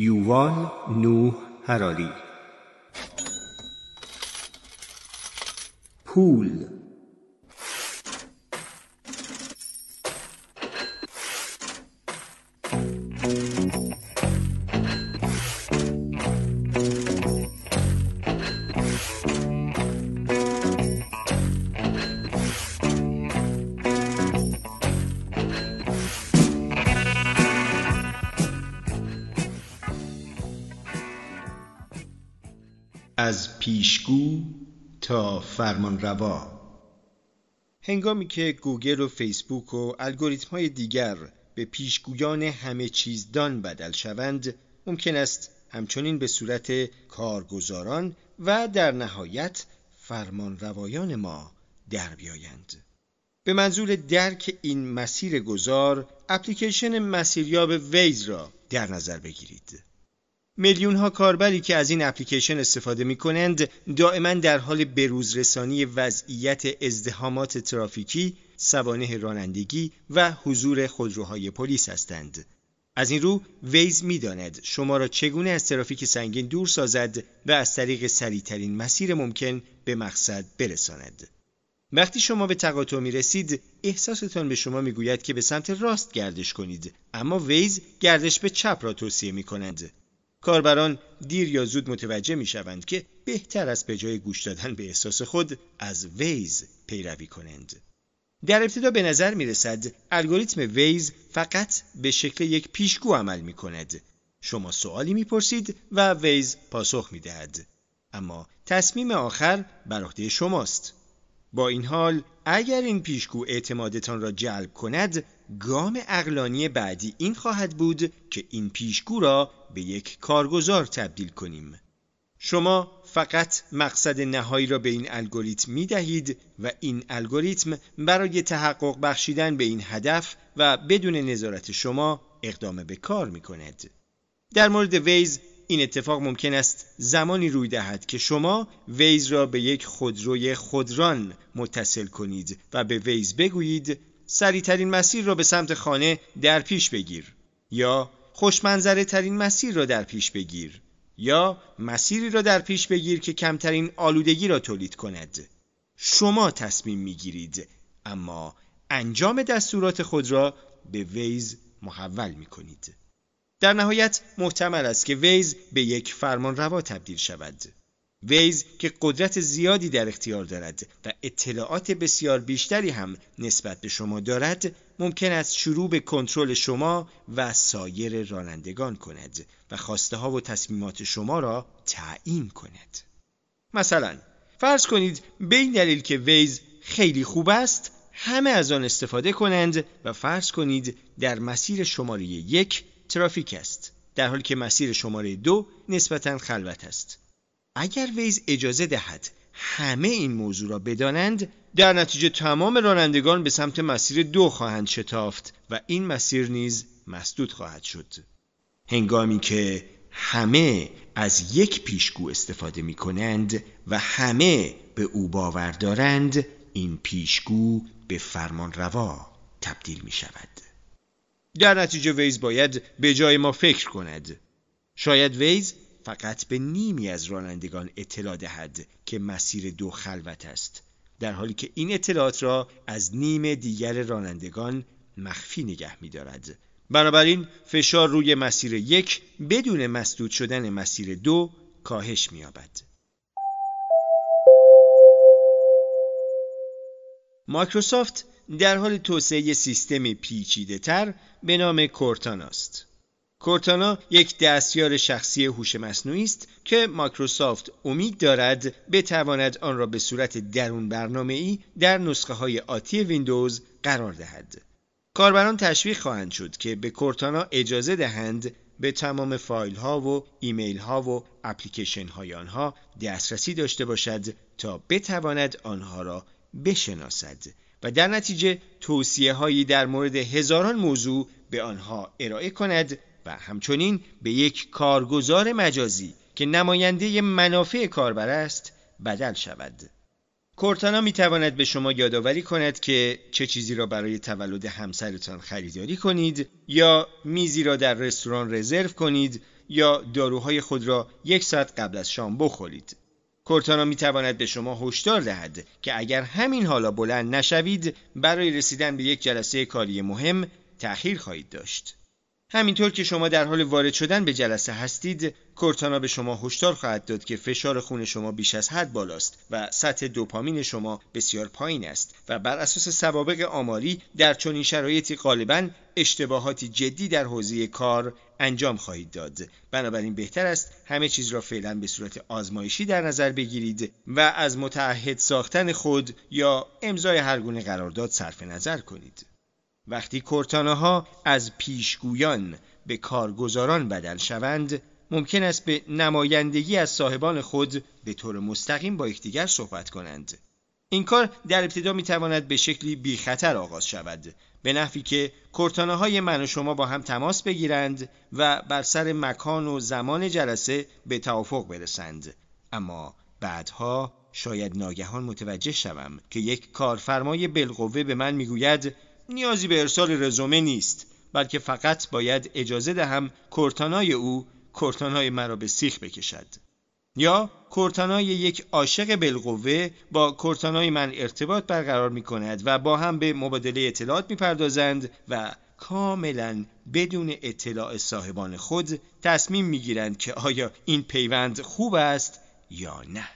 یووال نوح هراری پول تا فرمانروا. هنگامی که گوگل و فیسبوک و الگوریتم های دیگر به پیشگویان همه چیزدان بدل شوند ممکن است همچنین به صورت کارگزاران و در نهایت فرمانروایان ما در بیایند. به منظور درک این مسیر گذار اپلیکیشن مسیریاب ویز را در نظر بگیرید. میلیون ها کاربری که از این اپلیکیشن استفاده می کنند دائما در حال بروزرسانی وضعیت ازدهامات ترافیکی، سوانه رانندگی و حضور خودروهای پلیس هستند. از این رو ویز می داند شما را چگونه از ترافیک سنگین دور سازد و از طریق سریعترین مسیر ممکن به مقصد برساند. وقتی شما به تقاطع می رسید احساستان به شما می گوید که به سمت راست گردش کنید اما ویز گردش به چپ را توصیه می کنند. کاربران دیر یا زود متوجه می شوند که بهتر است به جای گوش دادن به احساس خود از ویز پیروی کنند. در ابتدا به نظر می رسد الگوریتم ویز فقط به شکل یک پیشگو عمل می کند. شما سوالی می پرسید و ویز پاسخ می دهد. اما تصمیم آخر بر عهده شماست. با این حال اگر این پیشگو اعتمادتان را جلب کند گام اقلانی بعدی این خواهد بود که این پیشگو را به یک کارگزار تبدیل کنیم شما فقط مقصد نهایی را به این الگوریتم می دهید و این الگوریتم برای تحقق بخشیدن به این هدف و بدون نظارت شما اقدام به کار می کند. در مورد ویز این اتفاق ممکن است زمانی روی دهد که شما ویز را به یک خودروی خودران متصل کنید و به ویز بگویید سریعترین مسیر را به سمت خانه در پیش بگیر. یا خوشمنظره ترین مسیر را در پیش بگیر. یا مسیری را در پیش بگیر که کمترین آلودگی را تولید کند. شما تصمیم می‌گیرید. اما انجام دستورات خود را به ویز محول می کنید. در نهایت محتمل است که ویز به یک فرمان روا تبدیل شود. ویز که قدرت زیادی در اختیار دارد و اطلاعات بسیار بیشتری هم نسبت به شما دارد ممکن است شروع به کنترل شما و سایر رانندگان کند و خواسته ها و تصمیمات شما را تعیین کند مثلا فرض کنید به این دلیل که ویز خیلی خوب است همه از آن استفاده کنند و فرض کنید در مسیر شماره یک ترافیک است در حالی که مسیر شماره دو نسبتا خلوت است. اگر ویز اجازه دهد همه این موضوع را بدانند در نتیجه تمام رانندگان به سمت مسیر دو خواهند شتافت و این مسیر نیز مسدود خواهد شد. هنگامی که همه از یک پیشگو استفاده می کنند و همه به او باور دارند این پیشگو به فرمان روا تبدیل می شود در نتیجه ویز باید به جای ما فکر کند شاید ویز فقط به نیمی از رانندگان اطلاع دهد که مسیر دو خلوت است در حالی که این اطلاعات را از نیم دیگر رانندگان مخفی نگه می دارد. بنابراین فشار روی مسیر یک بدون مسدود شدن مسیر دو کاهش می یابد. مایکروسافت در حال توسعه سیستمی پیچیده تر به نام کورتانا است. کورتانا یک دستیار شخصی هوش مصنوعی است که مایکروسافت امید دارد بتواند آن را به صورت درون برنامه ای در نسخه های آتی ویندوز قرار دهد. کاربران تشویق خواهند شد که به کورتانا اجازه دهند به تمام فایل ها و ایمیل ها و اپلیکیشن های آنها دسترسی داشته باشد تا بتواند آنها را بشناسد و در نتیجه توصیه هایی در مورد هزاران موضوع به آنها ارائه کند و همچنین به یک کارگزار مجازی که نماینده منافع کاربر است بدل شود کورتانا می تواند به شما یادآوری کند که چه چیزی را برای تولد همسرتان خریداری کنید یا میزی را در رستوران رزرو کنید یا داروهای خود را یک ساعت قبل از شام بخورید. کورتانا می تواند به شما هشدار دهد که اگر همین حالا بلند نشوید برای رسیدن به یک جلسه کاری مهم تأخیر خواهید داشت. همینطور که شما در حال وارد شدن به جلسه هستید کورتانا به شما هشدار خواهد داد که فشار خون شما بیش از حد بالاست و سطح دوپامین شما بسیار پایین است و بر اساس سوابق آماری در چنین شرایطی غالبا اشتباهاتی جدی در حوزه کار انجام خواهید داد. بنابراین بهتر است همه چیز را فعلا به صورت آزمایشی در نظر بگیرید و از متعهد ساختن خود یا امضای هر گونه قرارداد صرف نظر کنید. وقتی کورتاناها از پیشگویان به کارگزاران بدل شوند ممکن است به نمایندگی از صاحبان خود به طور مستقیم با یکدیگر صحبت کنند. این کار در ابتدا می تواند به شکلی بی خطر آغاز شود به نحوی که کورتاناهای من و شما با هم تماس بگیرند و بر سر مکان و زمان جلسه به توافق برسند. اما بعدها شاید ناگهان متوجه شوم که یک کارفرمای بالقوه به من می‌گوید نیازی به ارسال رزومه نیست بلکه فقط باید اجازه دهم کورتانای او کورتانای مرا به سیخ بکشد. یا کورتانای یک عاشق بالقوه با کورتانای من ارتباط برقرار می کند و با هم به مبادله اطلاعات می پردازند و کاملا بدون اطلاع صاحبان خود تصمیم می گیرند که آیا این پیوند خوب است یا نه.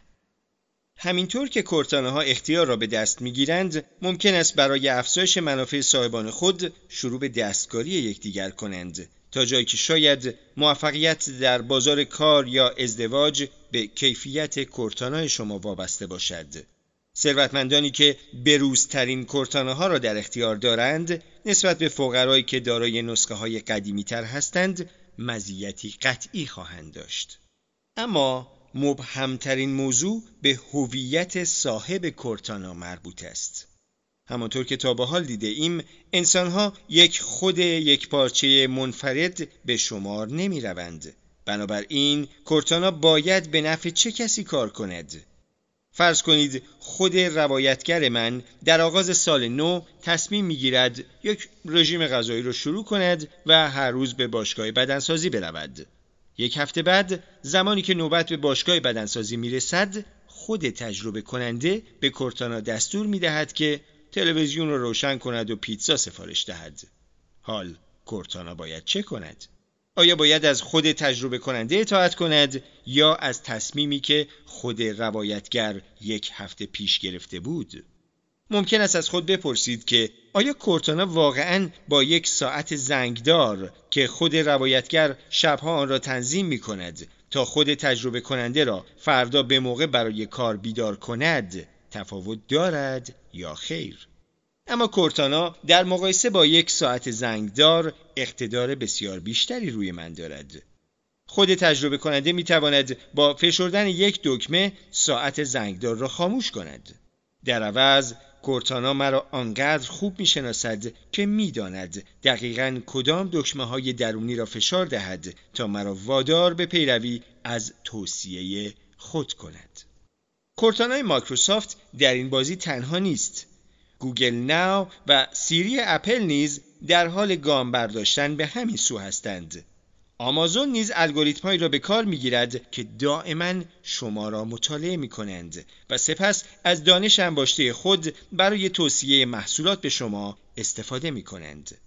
همینطور که کورتانه ها اختیار را به دست می‌گیرند ممکن است برای افزایش منافع صاحبان خود شروع به دستکاری یکدیگر کنند تا جایی که شاید موفقیت در بازار کار یا ازدواج به کیفیت کورتانای شما وابسته باشد. ثروتمندانی که بروزترین کورتانه ها را در اختیار دارند نسبت به فقرایی که دارای نسخه های قدیمی تر هستند مزیتی قطعی خواهند داشت. اما مبهمترین موضوع به هویت صاحب کورتانا مربوط است همانطور که تا به حال دیده ایم انسانها یک خود یک پارچه منفرد به شمار نمی روند. بنابراین کورتانا باید به نفع چه کسی کار کند؟ فرض کنید خود روایتگر من در آغاز سال نو تصمیم می‌گیرد یک رژیم غذایی را شروع کند و هر روز به باشگاه بدنسازی برود. یک هفته بعد زمانی که نوبت به باشگاه بدنسازی می‌رسد خود تجربه کننده به کورتانا دستور می دهد که تلویزیون را رو روشن کند و پیتزا سفارش دهد. حال کورتانا باید چه کند؟ آیا باید از خود تجربه کننده اطاعت کند یا از تصمیمی که خود روایتگر یک هفته پیش گرفته بود؟ ممکن است از خود بپرسید که آیا کورتانا واقعا با یک ساعت زنگدار که خود روایتگر شبها آن را تنظیم می کند تا خود تجربه کننده را فردا به موقع برای کار بیدار کند تفاوت دارد یا خیر؟ اما کورتانا در مقایسه با یک ساعت زنگدار اقتدار بسیار بیشتری روی من دارد. خود تجربه کننده می تواند با فشردن یک دکمه ساعت زنگدار را خاموش کند. در عوض کورتانا مرا آنقدر خوب می شناسد که می داند دقیقا کدام دکمه های درونی را فشار دهد تا مرا وادار به پیروی از توصیه خود کند. کورتانای مایکروسافت در این بازی تنها نیست. گوگل ناو و سیری اپل نیز در حال گام برداشتن به همین سو هستند. آمازون نیز الگوریتمهایی را به کار می‌گیرد که دائما شما را مطالعه می کنند و سپس از دانش انباشته خود برای توصیه محصولات به شما استفاده می کنند.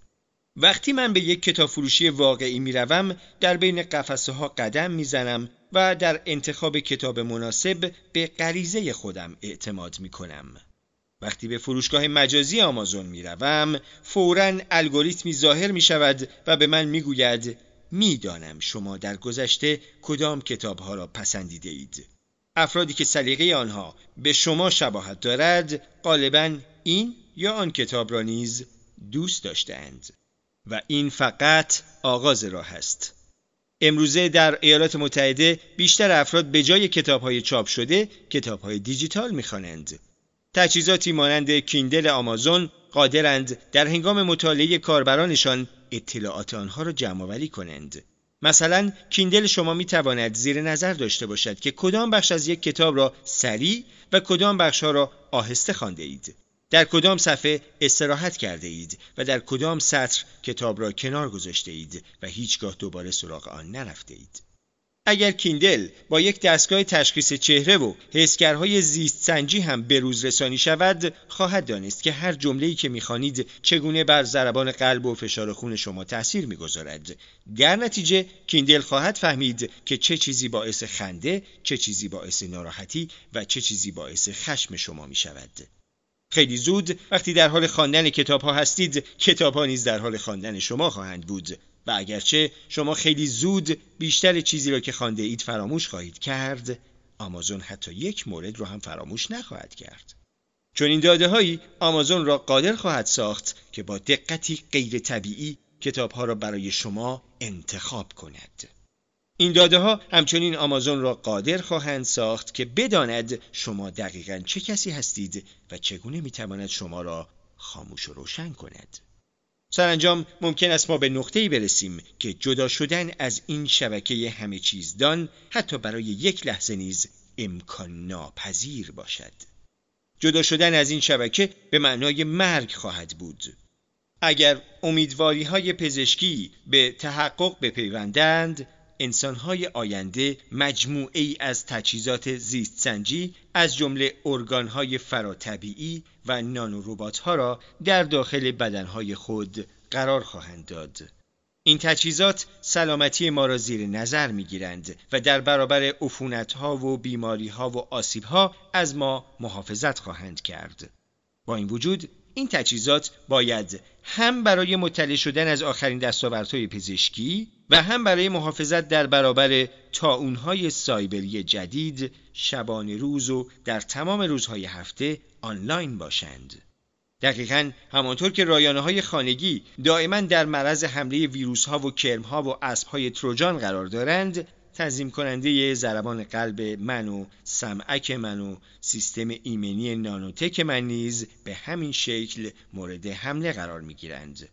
وقتی من به یک کتاب فروشی واقعی می روم در بین قفسه ها قدم می زنم و در انتخاب کتاب مناسب به غریزه خودم اعتماد می کنم. وقتی به فروشگاه مجازی آمازون می روم فورا الگوریتمی ظاهر می شود و به من می گوید می‌دانم شما در گذشته کدام کتاب ها را پسندیده اید. افرادی که سلیقه آنها به شما شباهت دارد غالبا این یا آن کتاب را نیز دوست داشتند و این فقط آغاز راه است. امروزه در ایالات متحده بیشتر افراد به جای کتاب های چاپ شده کتاب های دیجیتال می‌خوانند. تجهیزاتی مانند کیندل آمازون قادرند در هنگام مطالعه کاربرانشان اطلاعات آنها را جمع کنند مثلا کیندل شما می تواند زیر نظر داشته باشد که کدام بخش از یک کتاب را سریع و کدام بخش ها را آهسته خانده اید. در کدام صفحه استراحت کرده اید و در کدام سطر کتاب را کنار گذاشته اید و هیچگاه دوباره سراغ آن نرفته اید. اگر کیندل با یک دستگاه تشخیص چهره و حسگرهای زیست سنجی هم به روز رسانی شود خواهد دانست که هر جمله‌ای که می‌خوانید چگونه بر ضربان قلب و فشار خون شما تاثیر می‌گذارد. در نتیجه کیندل خواهد فهمید که چه چیزی باعث خنده چه چیزی باعث ناراحتی و چه چیزی باعث خشم شما می‌شود. خیلی زود وقتی در حال خواندن کتاب ها هستید کتاب ها نیز در حال خواندن شما خواهند بود. و اگرچه شما خیلی زود بیشتر چیزی را که خوانده اید فراموش خواهید کرد آمازون حتی یک مورد را هم فراموش نخواهد کرد چون این داده هایی آمازون را قادر خواهد ساخت که با دقتی غیر طبیعی کتاب ها را برای شما انتخاب کند این داده ها همچنین آمازون را قادر خواهند ساخت که بداند شما دقیقا چه کسی هستید و چگونه می‌تواند شما را خاموش و روشن کند. سرانجام ممکن است ما به نقطه‌ای برسیم که جدا شدن از این شبکه همه چیزدان حتی برای یک لحظه نیز امکان ناپذیر باشد. جدا شدن از این شبکه به معنای مرگ خواهد بود. اگر امیدواری های پزشکی به تحقق بپیوندند انسانهای آینده مجموعه ای از تجهیزات زیستسنجی از جمله ارگانهای فراتبیعی و ها را در داخل بدنهای خود قرار خواهند داد. این تجهیزات سلامتی ما را زیر نظر می گیرند و در برابر ها و ها و ها از ما محافظت خواهند کرد. با این وجود این تجهیزات باید هم برای مطلع شدن از آخرین دستاوردهای پزشکی و هم برای محافظت در برابر تاونهای سایبری جدید شبانه روز و در تمام روزهای هفته آنلاین باشند. دقیقا همانطور که رایانه های خانگی دائما در معرض حمله ویروس ها و کرم ها و اسب های تروجان قرار دارند تنظیم کننده ضربان قلب من و سمعک من و سیستم ایمنی نانوتک من نیز به همین شکل مورد حمله قرار می گیرند.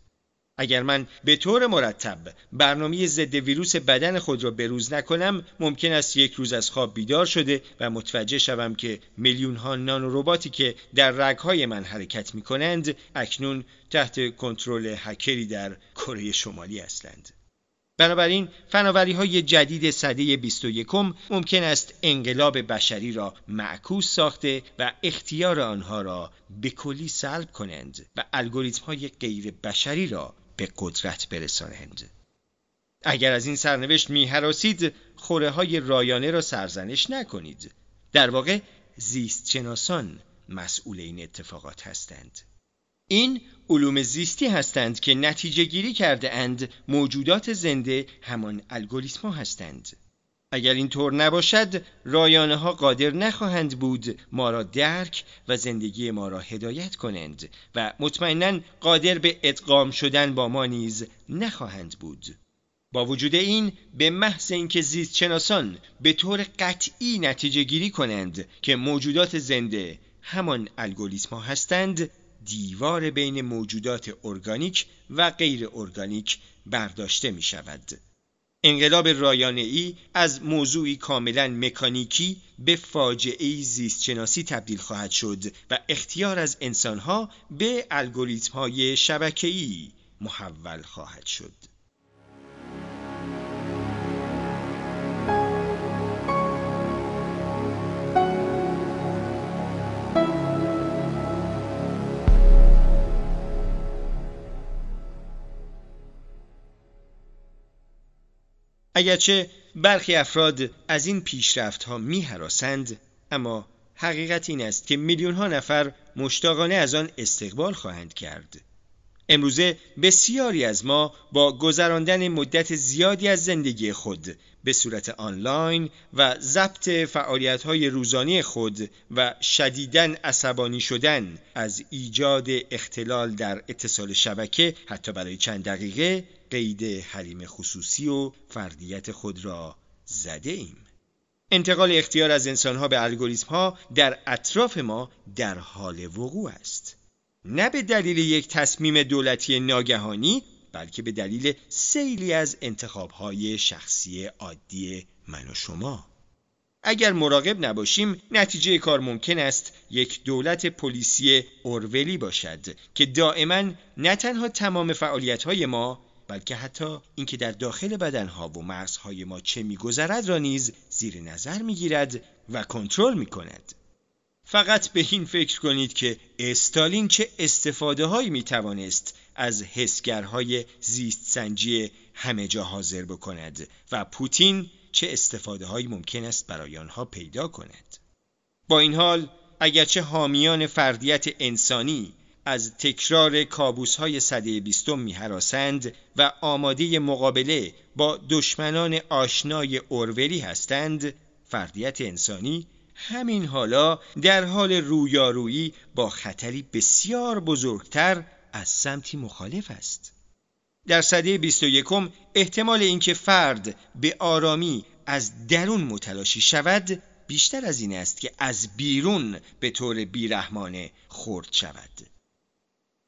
اگر من به طور مرتب برنامه ضد ویروس بدن خود را بروز نکنم ممکن است یک روز از خواب بیدار شده و متوجه شوم که میلیون ها نانورباتی که در رگهای من حرکت می کنند اکنون تحت کنترل هکری در کره شمالی هستند. بنابراین فناوری های جدید سده 21 ممکن است انقلاب بشری را معکوس ساخته و اختیار آنها را به کلی سلب کنند و الگوریتم های غیر بشری را به قدرت برسانند. اگر از این سرنوشت می حراسید خوره های رایانه را سرزنش نکنید. در واقع زیست شناسان مسئول این اتفاقات هستند. این علوم زیستی هستند که نتیجه گیری کرده اند موجودات زنده همان الگوریتما هستند. اگر اینطور نباشد رایانه ها قادر نخواهند بود ما را درک و زندگی ما را هدایت کنند و مطمئنا قادر به ادغام شدن با ما نیز نخواهند بود با وجود این به محض اینکه زیست شناسان به طور قطعی نتیجه گیری کنند که موجودات زنده همان الگوریتما هستند دیوار بین موجودات ارگانیک و غیر ارگانیک برداشته می شود. انقلاب ای از موضوعی کاملا مکانیکی به فاجعه زیستشناسی تبدیل خواهد شد و اختیار از انسانها به الگوریتم های شبکه‌ای محول خواهد شد. اگرچه برخی افراد از این پیشرفت ها می حراسند اما حقیقت این است که میلیون ها نفر مشتاقانه از آن استقبال خواهند کرد. امروزه بسیاری از ما با گذراندن مدت زیادی از زندگی خود به صورت آنلاین و ضبط فعالیت های روزانه خود و شدیدن عصبانی شدن از ایجاد اختلال در اتصال شبکه حتی برای چند دقیقه قید حریم خصوصی و فردیت خود را زده ایم. انتقال اختیار از انسانها به الگوریتم ها در اطراف ما در حال وقوع است. نه به دلیل یک تصمیم دولتی ناگهانی بلکه به دلیل سیلی از انتخابهای شخصی عادی من و شما اگر مراقب نباشیم نتیجه کار ممکن است یک دولت پلیسی اورولی باشد که دائما نه تنها تمام فعالیت‌های ما بلکه حتی اینکه در داخل بدنها و مرزهای ما چه میگذرد را نیز زیر نظر می‌گیرد و کنترل می‌کند. فقط به این فکر کنید که استالین چه استفاده هایی می از حسگرهای زیست سنجی همه جا حاضر بکند و پوتین چه استفاده هایی ممکن است برای آنها پیدا کند. با این حال اگرچه حامیان فردیت انسانی از تکرار کابوس های صده بیستم می و آماده مقابله با دشمنان آشنای اورولی هستند فردیت انسانی. همین حالا در حال رویارویی با خطری بسیار بزرگتر از سمتی مخالف است. در صده 21 احتمال اینکه فرد به آرامی از درون متلاشی شود بیشتر از این است که از بیرون به طور بیرحمانه خورد شود.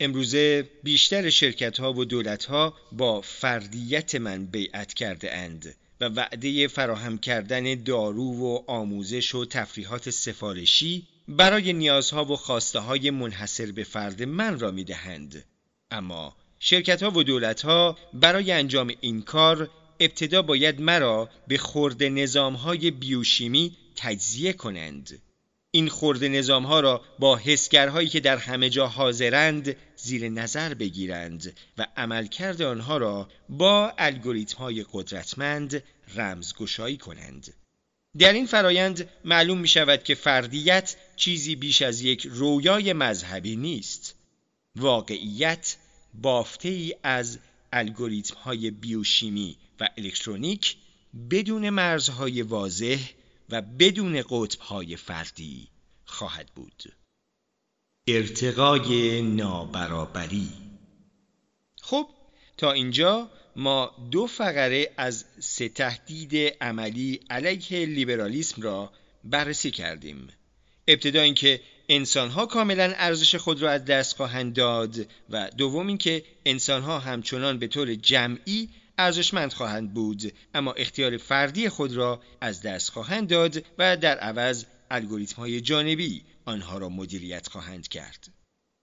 امروزه بیشتر شرکت ها و دولت ها با فردیت من بیعت کرده اند و وعده فراهم کردن دارو و آموزش و تفریحات سفارشی برای نیازها و خواسته های منحصر به فرد من را می دهند. اما شرکت ها و دولت ها برای انجام این کار ابتدا باید مرا به خورد نظام های بیوشیمی تجزیه کنند. این خورد نظام ها را با حسگرهایی که در همه جا حاضرند زیر نظر بگیرند و عملکرد آنها را با الگوریتم های قدرتمند رمزگشایی کنند. در این فرایند معلوم می شود که فردیت چیزی بیش از یک رویای مذهبی نیست. واقعیت بافته ای از الگوریتم های بیوشیمی و الکترونیک بدون مرزهای واضح و بدون قطبهای فردی خواهد بود. ارتقای نابرابری خب تا اینجا ما دو فقره از سه تهدید عملی علیه لیبرالیسم را بررسی کردیم ابتدا اینکه انسانها کاملا ارزش خود را از دست خواهند داد و دوم اینکه انسانها همچنان به طور جمعی ارزشمند خواهند بود. اما اختیار فردی خود را از دست خواهند داد و در عوض الگوریتم های جانبی آنها را مدیریت خواهند کرد.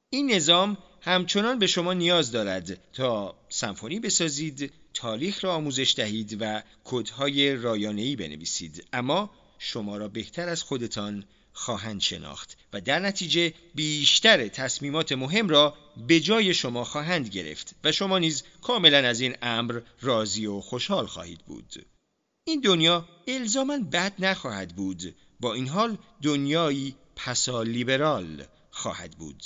این نظام همچنان به شما نیاز دارد تا سمفونی بسازید تاریخ را آموزش دهید و کدهای رایانه‌ای بنویسید. اما شما را بهتر از خودتان خواهند شناخت و در نتیجه بیشتر تصمیمات مهم را به جای شما خواهند گرفت و شما نیز کاملا از این امر راضی و خوشحال خواهید بود. این دنیا الزاما بد نخواهد بود. با این حال دنیایی پسا لیبرال خواهد بود.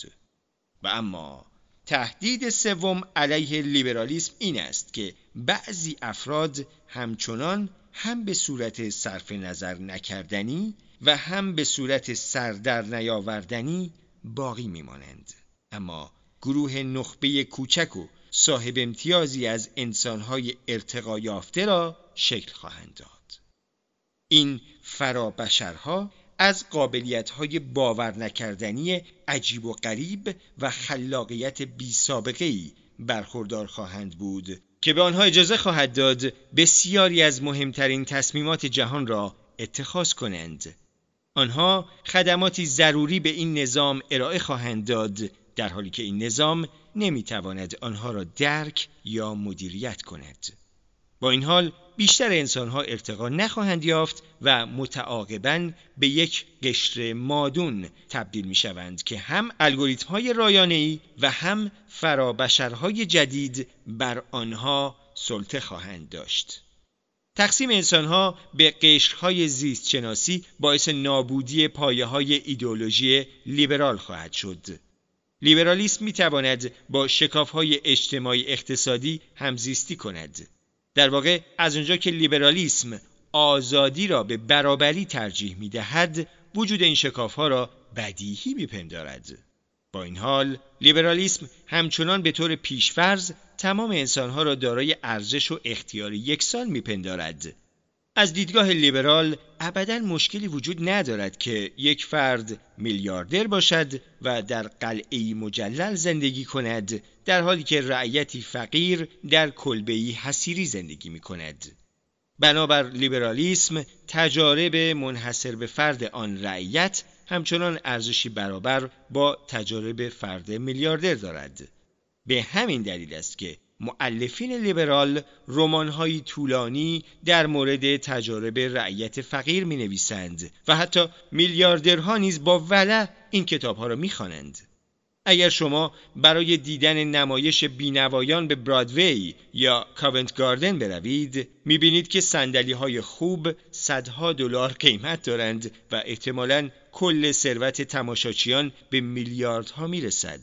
و اما تهدید سوم علیه لیبرالیسم این است که بعضی افراد همچنان هم به صورت صرف نظر نکردنی و هم به صورت سردر نیاوردنی باقی میمانند. اما گروه نخبه کوچک و صاحب امتیازی از انسانهای ارتقا یافته را شکل خواهند داد. این فرابشرها از قابلیت‌های باور نکردنی عجیب و غریب و خلاقیت بی سابقه برخوردار خواهند بود که به آنها اجازه خواهد داد بسیاری از مهمترین تصمیمات جهان را اتخاذ کنند. آنها خدماتی ضروری به این نظام ارائه خواهند داد در حالی که این نظام نمی‌تواند آنها را درک یا مدیریت کند. با این حال بیشتر انسانها ارتقا نخواهند یافت و متعاقبا به یک قشر مادون تبدیل می شوند که هم الگوریتم های رایانه‌ای و هم فرابشرهای جدید بر آنها سلطه خواهند داشت. تقسیم انسانها به قشرهای زیست شناسی باعث نابودی پایه های ایدولوژی لیبرال خواهد شد. لیبرالیسم می تواند با شکاف های اجتماعی اقتصادی همزیستی کند. در واقع از اونجا که لیبرالیسم آزادی را به برابری ترجیح می دهد وجود این شکاف ها را بدیهی میپندارد. با این حال لیبرالیسم همچنان به طور پیشفرض تمام انسانها را دارای ارزش و اختیار یکسان میپندارد از دیدگاه لیبرال ابدا مشکلی وجود ندارد که یک فرد میلیاردر باشد و در قلعه مجلل زندگی کند در حالی که رعیتی فقیر در کلبه‌ای حسیری زندگی می کند. بنابر لیبرالیسم تجارب منحصر به فرد آن رعیت همچنان ارزشی برابر با تجارب فرد میلیاردر دارد. به همین دلیل است که معلفین لیبرال رمان‌های طولانی در مورد تجارب رعیت فقیر می نویسند و حتی میلیاردرها نیز با ولع این کتابها را می خوانند. اگر شما برای دیدن نمایش بینوایان به برادوی یا کاونت گاردن بروید می‌بینید که سندلی های خوب صدها دلار قیمت دارند و احتمالا کل ثروت تماشاچیان به میلیاردها می‌رسد.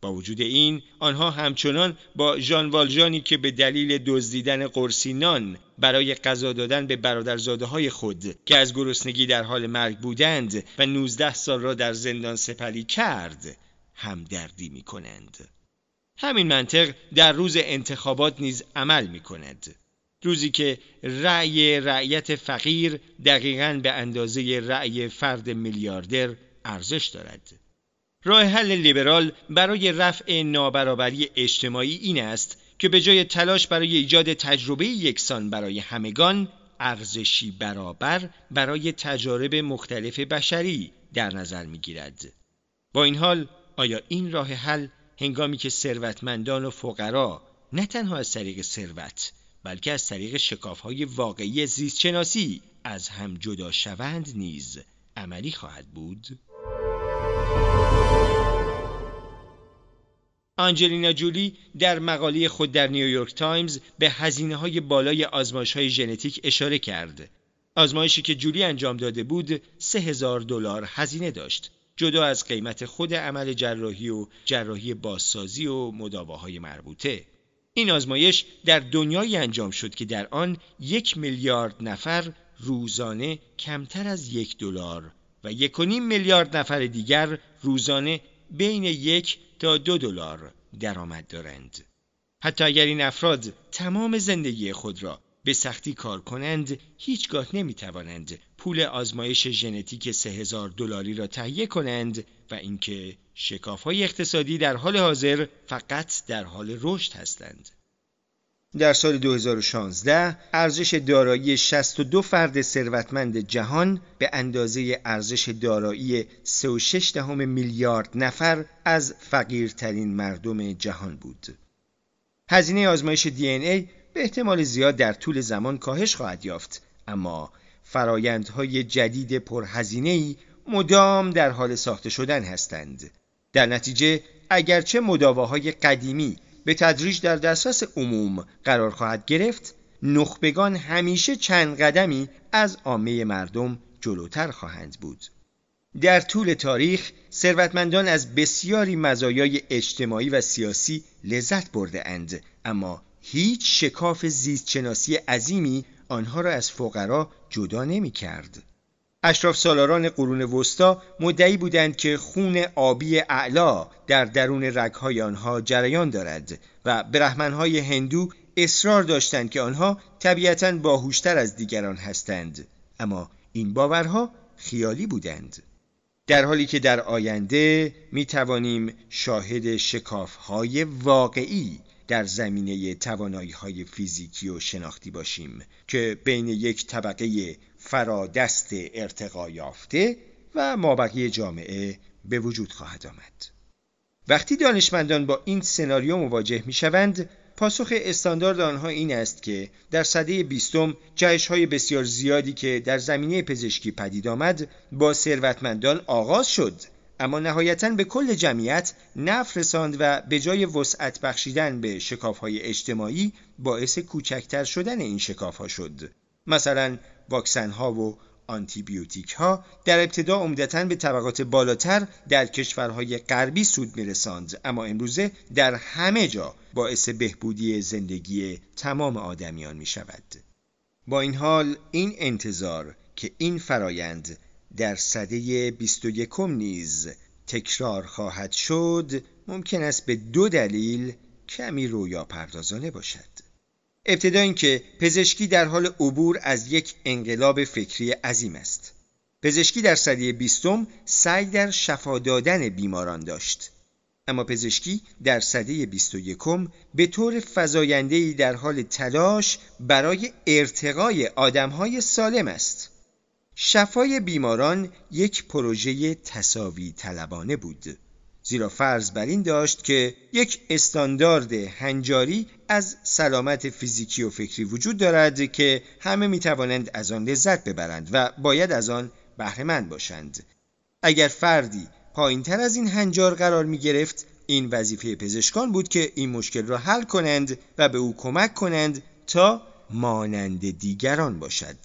با وجود این آنها همچنان با ژان والژانی که به دلیل دزدیدن قرصی نان برای غذا دادن به برادرزاده های خود که از گرسنگی در حال مرگ بودند و 19 سال را در زندان سپری کرد همدردی می کنند. همین منطق در روز انتخابات نیز عمل می کند. روزی که رأی رعیت فقیر دقیقا به اندازه رأی فرد میلیاردر ارزش دارد. راه حل لیبرال برای رفع نابرابری اجتماعی این است که به جای تلاش برای ایجاد تجربه یکسان برای همگان ارزشی برابر برای تجارب مختلف بشری در نظر می گیرد. با این حال آیا این راه حل هنگامی که ثروتمندان و فقرا نه تنها از طریق ثروت بلکه از طریق شکافهای واقعی زیستشناسی از هم جدا شوند نیز عملی خواهد بود؟ آنجلینا جولی در مقاله خود در نیویورک تایمز به هزینه های بالای آزمایش های ژنتیک اشاره کرد. آزمایشی که جولی انجام داده بود سه هزار دلار هزینه داشت. جدا از قیمت خود عمل جراحی و جراحی بازسازی و مداواهای مربوطه. این آزمایش در دنیایی انجام شد که در آن یک میلیارد نفر روزانه کمتر از یک دلار و یک میلیارد نفر دیگر روزانه بین یک تا دو دلار درآمد دارند. حتی اگر این افراد تمام زندگی خود را به سختی کار کنند هیچگاه نمی توانند پول آزمایش ژنتیک سه هزار دلاری را تهیه کنند و اینکه شکاف های اقتصادی در حال حاضر فقط در حال رشد هستند. در سال 2016 ارزش دارایی 62 فرد ثروتمند جهان به اندازه ارزش دارایی 3.6 میلیارد نفر از فقیرترین مردم جهان بود. هزینه آزمایش ای به احتمال زیاد در طول زمان کاهش خواهد یافت اما فرایندهای جدید پرهزینه‌ای مدام در حال ساخته شدن هستند. در نتیجه اگرچه مداواهای قدیمی به تدریج در دسترس عموم قرار خواهد گرفت نخبگان همیشه چند قدمی از عامه مردم جلوتر خواهند بود در طول تاریخ ثروتمندان از بسیاری مزایای اجتماعی و سیاسی لذت برده اند اما هیچ شکاف زیستشناسی عظیمی آنها را از فقرا جدا نمی کرد. اشراف سالاران قرون وسطا مدعی بودند که خون آبی اعلا در درون رگهای آنها جریان دارد و برهمنهای هندو اصرار داشتند که آنها طبیعتا باهوشتر از دیگران هستند اما این باورها خیالی بودند در حالی که در آینده می توانیم شاهد شکافهای واقعی در زمینه توانایی های فیزیکی و شناختی باشیم که بین یک طبقه فرادست ارتقا یافته و مابقی جامعه به وجود خواهد آمد. وقتی دانشمندان با این سناریو مواجه می شوند، پاسخ استاندارد آنها این است که در سده بیستم جهش های بسیار زیادی که در زمینه پزشکی پدید آمد با ثروتمندان آغاز شد اما نهایتا به کل جمعیت نفع رساند و به جای وسعت بخشیدن به شکاف های اجتماعی باعث کوچکتر شدن این شکاف ها شد مثلا واکسن ها و آنتیبیوتیک ها در ابتدا عمدتا به طبقات بالاتر در کشورهای غربی سود میرساند اما امروزه در همه جا باعث بهبودی زندگی تمام آدمیان می شود. با این حال این انتظار که این فرایند در سده 21 نیز تکرار خواهد شد ممکن است به دو دلیل کمی رویا پردازانه باشد ابتدا اینکه پزشکی در حال عبور از یک انقلاب فکری عظیم است. پزشکی در سده بیستم سعی در شفا دادن بیماران داشت. اما پزشکی در سده بیست و یکم به طور فضایندهی در حال تلاش برای ارتقای آدمهای سالم است. شفای بیماران یک پروژه تصاوی طلبانه بود. زیرا فرض بر این داشت که یک استاندارد هنجاری از سلامت فیزیکی و فکری وجود دارد که همه می توانند از آن لذت ببرند و باید از آن بهرهمند باشند اگر فردی پایین تر از این هنجار قرار می گرفت این وظیفه پزشکان بود که این مشکل را حل کنند و به او کمک کنند تا مانند دیگران باشد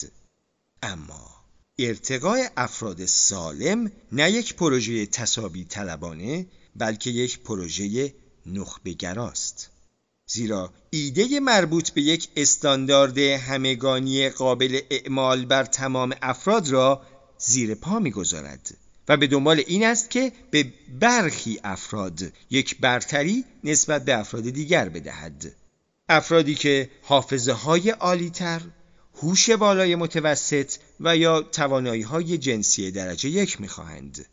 اما ارتقای افراد سالم نه یک پروژه تصابی طلبانه بلکه یک پروژه نخبگراست زیرا ایده مربوط به یک استاندارد همگانی قابل اعمال بر تمام افراد را زیر پا می‌گذارد و به دنبال این است که به برخی افراد یک برتری نسبت به افراد دیگر بدهد. افرادی که حافظه های عالیتر هوش بالای متوسط و یا توانایی های جنسی درجه یک می‌خواهند.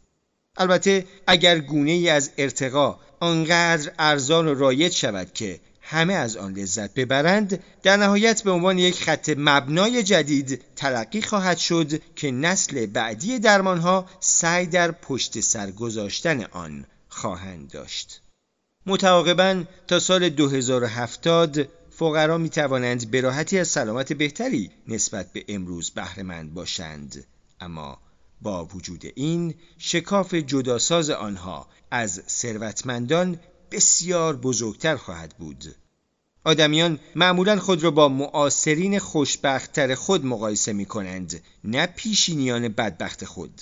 البته اگر گونه ای از ارتقا آنقدر ارزان و رایج شود که همه از آن لذت ببرند در نهایت به عنوان یک خط مبنای جدید تلقی خواهد شد که نسل بعدی درمانها سعی در پشت سر گذاشتن آن خواهند داشت متعاقبا تا سال 2070 فقرا می توانند به راحتی از سلامت بهتری نسبت به امروز بهرهمند باشند. اما با وجود این شکاف جداساز آنها از ثروتمندان بسیار بزرگتر خواهد بود. آدمیان معمولا خود را با معاصرین خوشبختتر خود مقایسه می کنند نه پیشینیان بدبخت خود.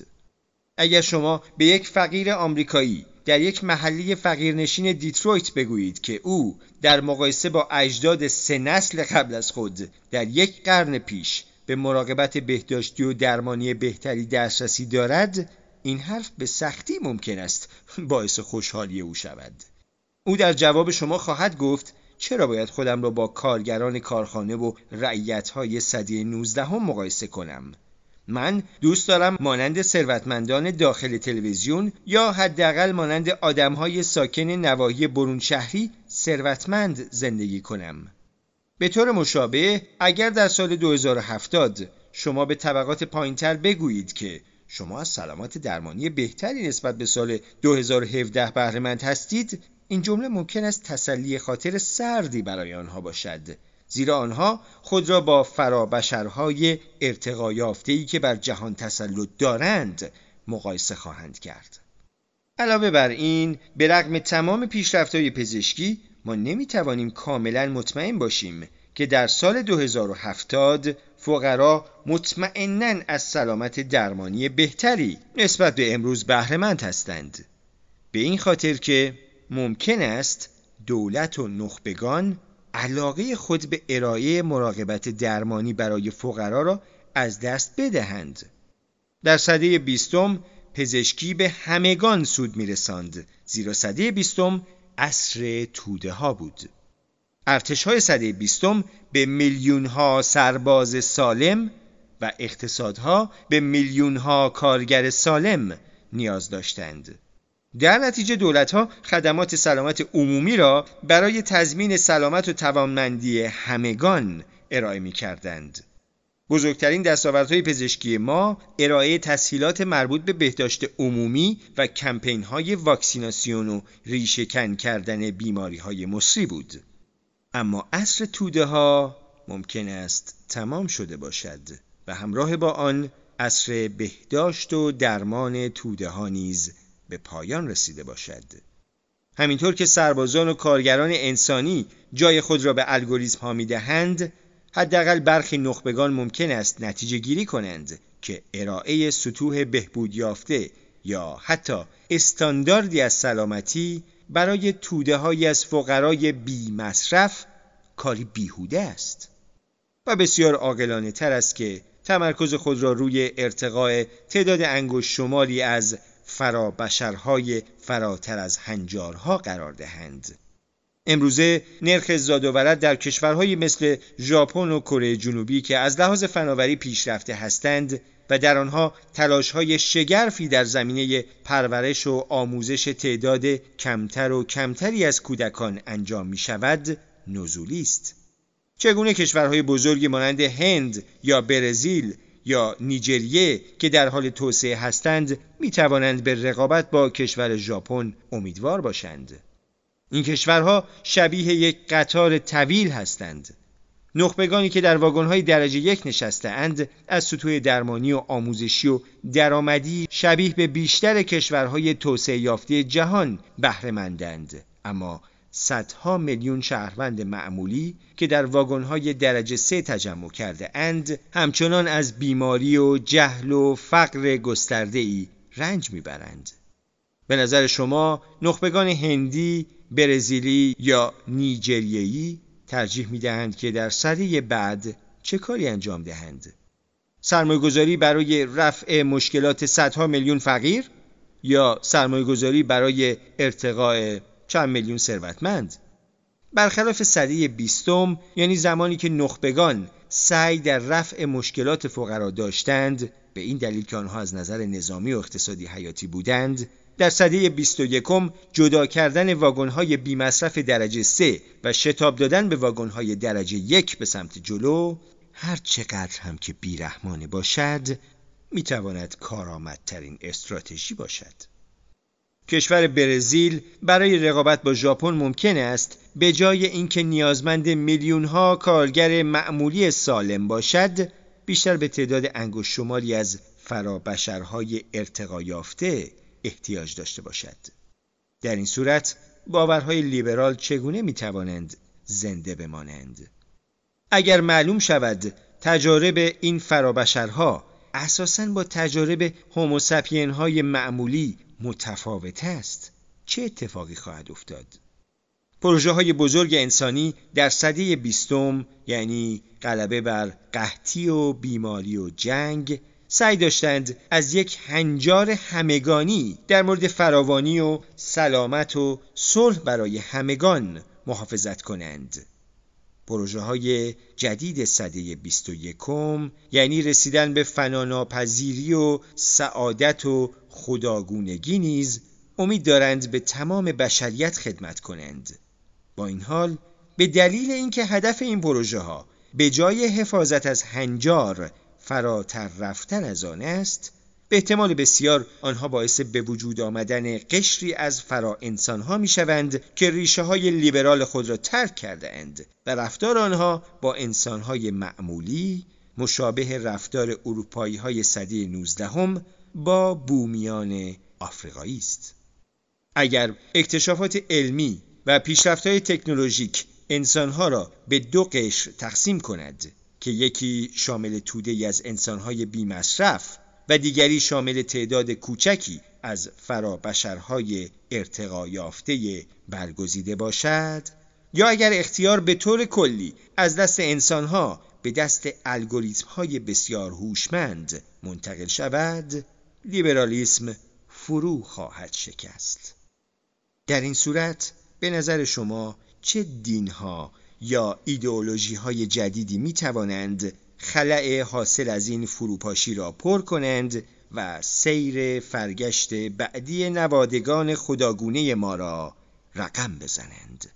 اگر شما به یک فقیر آمریکایی در یک محلی فقیرنشین دیترویت بگویید که او در مقایسه با اجداد سه نسل قبل از خود در یک قرن پیش به مراقبت بهداشتی و درمانی بهتری دسترسی دارد این حرف به سختی ممکن است باعث خوشحالی او شود. او در جواب شما خواهد گفت چرا باید خودم را با کارگران کارخانه و رعیت‌های صدی 19 هم مقایسه کنم. من دوست دارم مانند ثروتمندان داخل تلویزیون یا حداقل مانند آدمهای ساکن نواحی برون شهری ثروتمند زندگی کنم. به طور مشابه اگر در سال 2070 شما به طبقات پایینتر بگویید که شما از سلامت درمانی بهتری نسبت به سال 2017 بهرهمند هستید این جمله ممکن است تسلی خاطر سردی برای آنها باشد. زیرا آنها خود را با فرابشرهای ارتقا ای که بر جهان تسلط دارند مقایسه خواهند کرد. علاوه بر این به رغم تمام پیشرفت‌های پزشکی ما نمی‌توانیم کاملا مطمئن باشیم که در سال 2070 فقرا مطمئنا از سلامت درمانی بهتری نسبت به امروز بهرهمند هستند. به این خاطر که ممکن است دولت و نخبگان علاقه خود به ارائه مراقبت درمانی برای فقرا را از دست بدهند. در سده بیستم پزشکی به همگان سود میرساند زیرا سده بیستم عصر توده ها بود. ارتش های سده بیستم به میلیون ها سرباز سالم و اقتصادها به میلیون ها کارگر سالم نیاز داشتند. در نتیجه دولت ها خدمات سلامت عمومی را برای تضمین سلامت و توانمندی همگان ارائه می کردند. بزرگترین دستاوردهای پزشکی ما ارائه تسهیلات مربوط به بهداشت عمومی و کمپین های واکسیناسیون و ریشهکن کردن بیماری های مصری بود. اما عصر توده ها ممکن است تمام شده باشد و همراه با آن عصر بهداشت و درمان توده ها نیز به پایان رسیده باشد. همینطور که سربازان و کارگران انسانی جای خود را به الگوریتم ها می دهند حداقل برخی نخبگان ممکن است نتیجه گیری کنند که ارائه سطوح بهبود یافته یا حتی استانداردی از سلامتی برای توده های از فقرای بی مصرف کاری بیهوده است. و بسیار عاقلانه تر است که تمرکز خود را روی ارتقاء تعداد انگشت شمالی از فرابشرهای فراتر از هنجارها قرار دهند امروزه نرخ زاد و ولد در کشورهایی مثل ژاپن و کره جنوبی که از لحاظ فناوری پیشرفته هستند و در آنها های شگرفی در زمینه پرورش و آموزش تعداد کمتر و کمتری از کودکان انجام می شود نزولی است. چگونه کشورهای بزرگی مانند هند یا برزیل یا نیجریه که در حال توسعه هستند می توانند به رقابت با کشور ژاپن امیدوار باشند. این کشورها شبیه یک قطار طویل هستند. نخبگانی که در واگن‌های درجه یک نشسته اند از سطوح درمانی و آموزشی و درآمدی شبیه به بیشتر کشورهای توسعه یافته جهان بهرهمندند اما صدها میلیون شهروند معمولی که در واگن‌های درجه سه تجمع کرده اند همچنان از بیماری و جهل و فقر گسترده ای رنج می‌برند. به نظر شما نخبگان هندی، برزیلی یا نیجریه‌ای ترجیح می‌دهند که در سده بعد چه کاری انجام دهند؟ سرمایه‌گذاری برای رفع مشکلات صدها میلیون فقیر یا سرمایه‌گذاری برای ارتقاء چند میلیون ثروتمند برخلاف سده بیستم یعنی زمانی که نخبگان سعی در رفع مشکلات فقرا داشتند به این دلیل که آنها از نظر نظامی و اقتصادی حیاتی بودند در سده 21 جدا کردن واگن‌های بیمصرف درجه 3 و شتاب دادن به واگن‌های درجه یک به سمت جلو هر چقدر هم که بیرحمانه باشد می‌تواند کارآمدترین استراتژی باشد. کشور برزیل برای رقابت با ژاپن ممکن است به جای اینکه نیازمند میلیونها کارگر معمولی سالم باشد بیشتر به تعداد انگشت شماری از فرابشرهای ارتقا یافته احتیاج داشته باشد. در این صورت باورهای لیبرال چگونه می توانند زنده بمانند؟ اگر معلوم شود تجارب این فرابشرها اساساً با تجارب هوموسپین های معمولی متفاوت است چه اتفاقی خواهد افتاد؟ پروژه های بزرگ انسانی در صده بیستم یعنی غلبه بر قحطی و بیماری و جنگ سعی داشتند از یک هنجار همگانی در مورد فراوانی و سلامت و صلح برای همگان محافظت کنند پروژه های جدید صده 21 یعنی رسیدن به فناناپذیری و سعادت و خداگونگی نیز امید دارند به تمام بشریت خدمت کنند. با این حال به دلیل اینکه هدف این پروژه ها به جای حفاظت از هنجار فراتر رفتن از آن است به احتمال بسیار آنها باعث به وجود آمدن قشری از فرا انسان ها می شوند که ریشه های لیبرال خود را ترک کرده اند و رفتار آنها با انسان های معمولی مشابه رفتار اروپایی های صده 19 با بومیان آفریقایی است. اگر اکتشافات علمی و پیشرفت های تکنولوژیک انسانها را به دو قشر تقسیم کند که یکی شامل توده از انسانهای بیمصرف و دیگری شامل تعداد کوچکی از فرابشرهای ارتقا یافته برگزیده باشد یا اگر اختیار به طور کلی از دست انسانها به دست الگوریتم های بسیار هوشمند منتقل شود لیبرالیسم فرو خواهد شکست. در این صورت به نظر شما چه دینها یا ایدئولوژی های جدیدی می توانند خلع حاصل از این فروپاشی را پر کنند و سیر فرگشت بعدی نوادگان خداگونه ما را رقم بزنند؟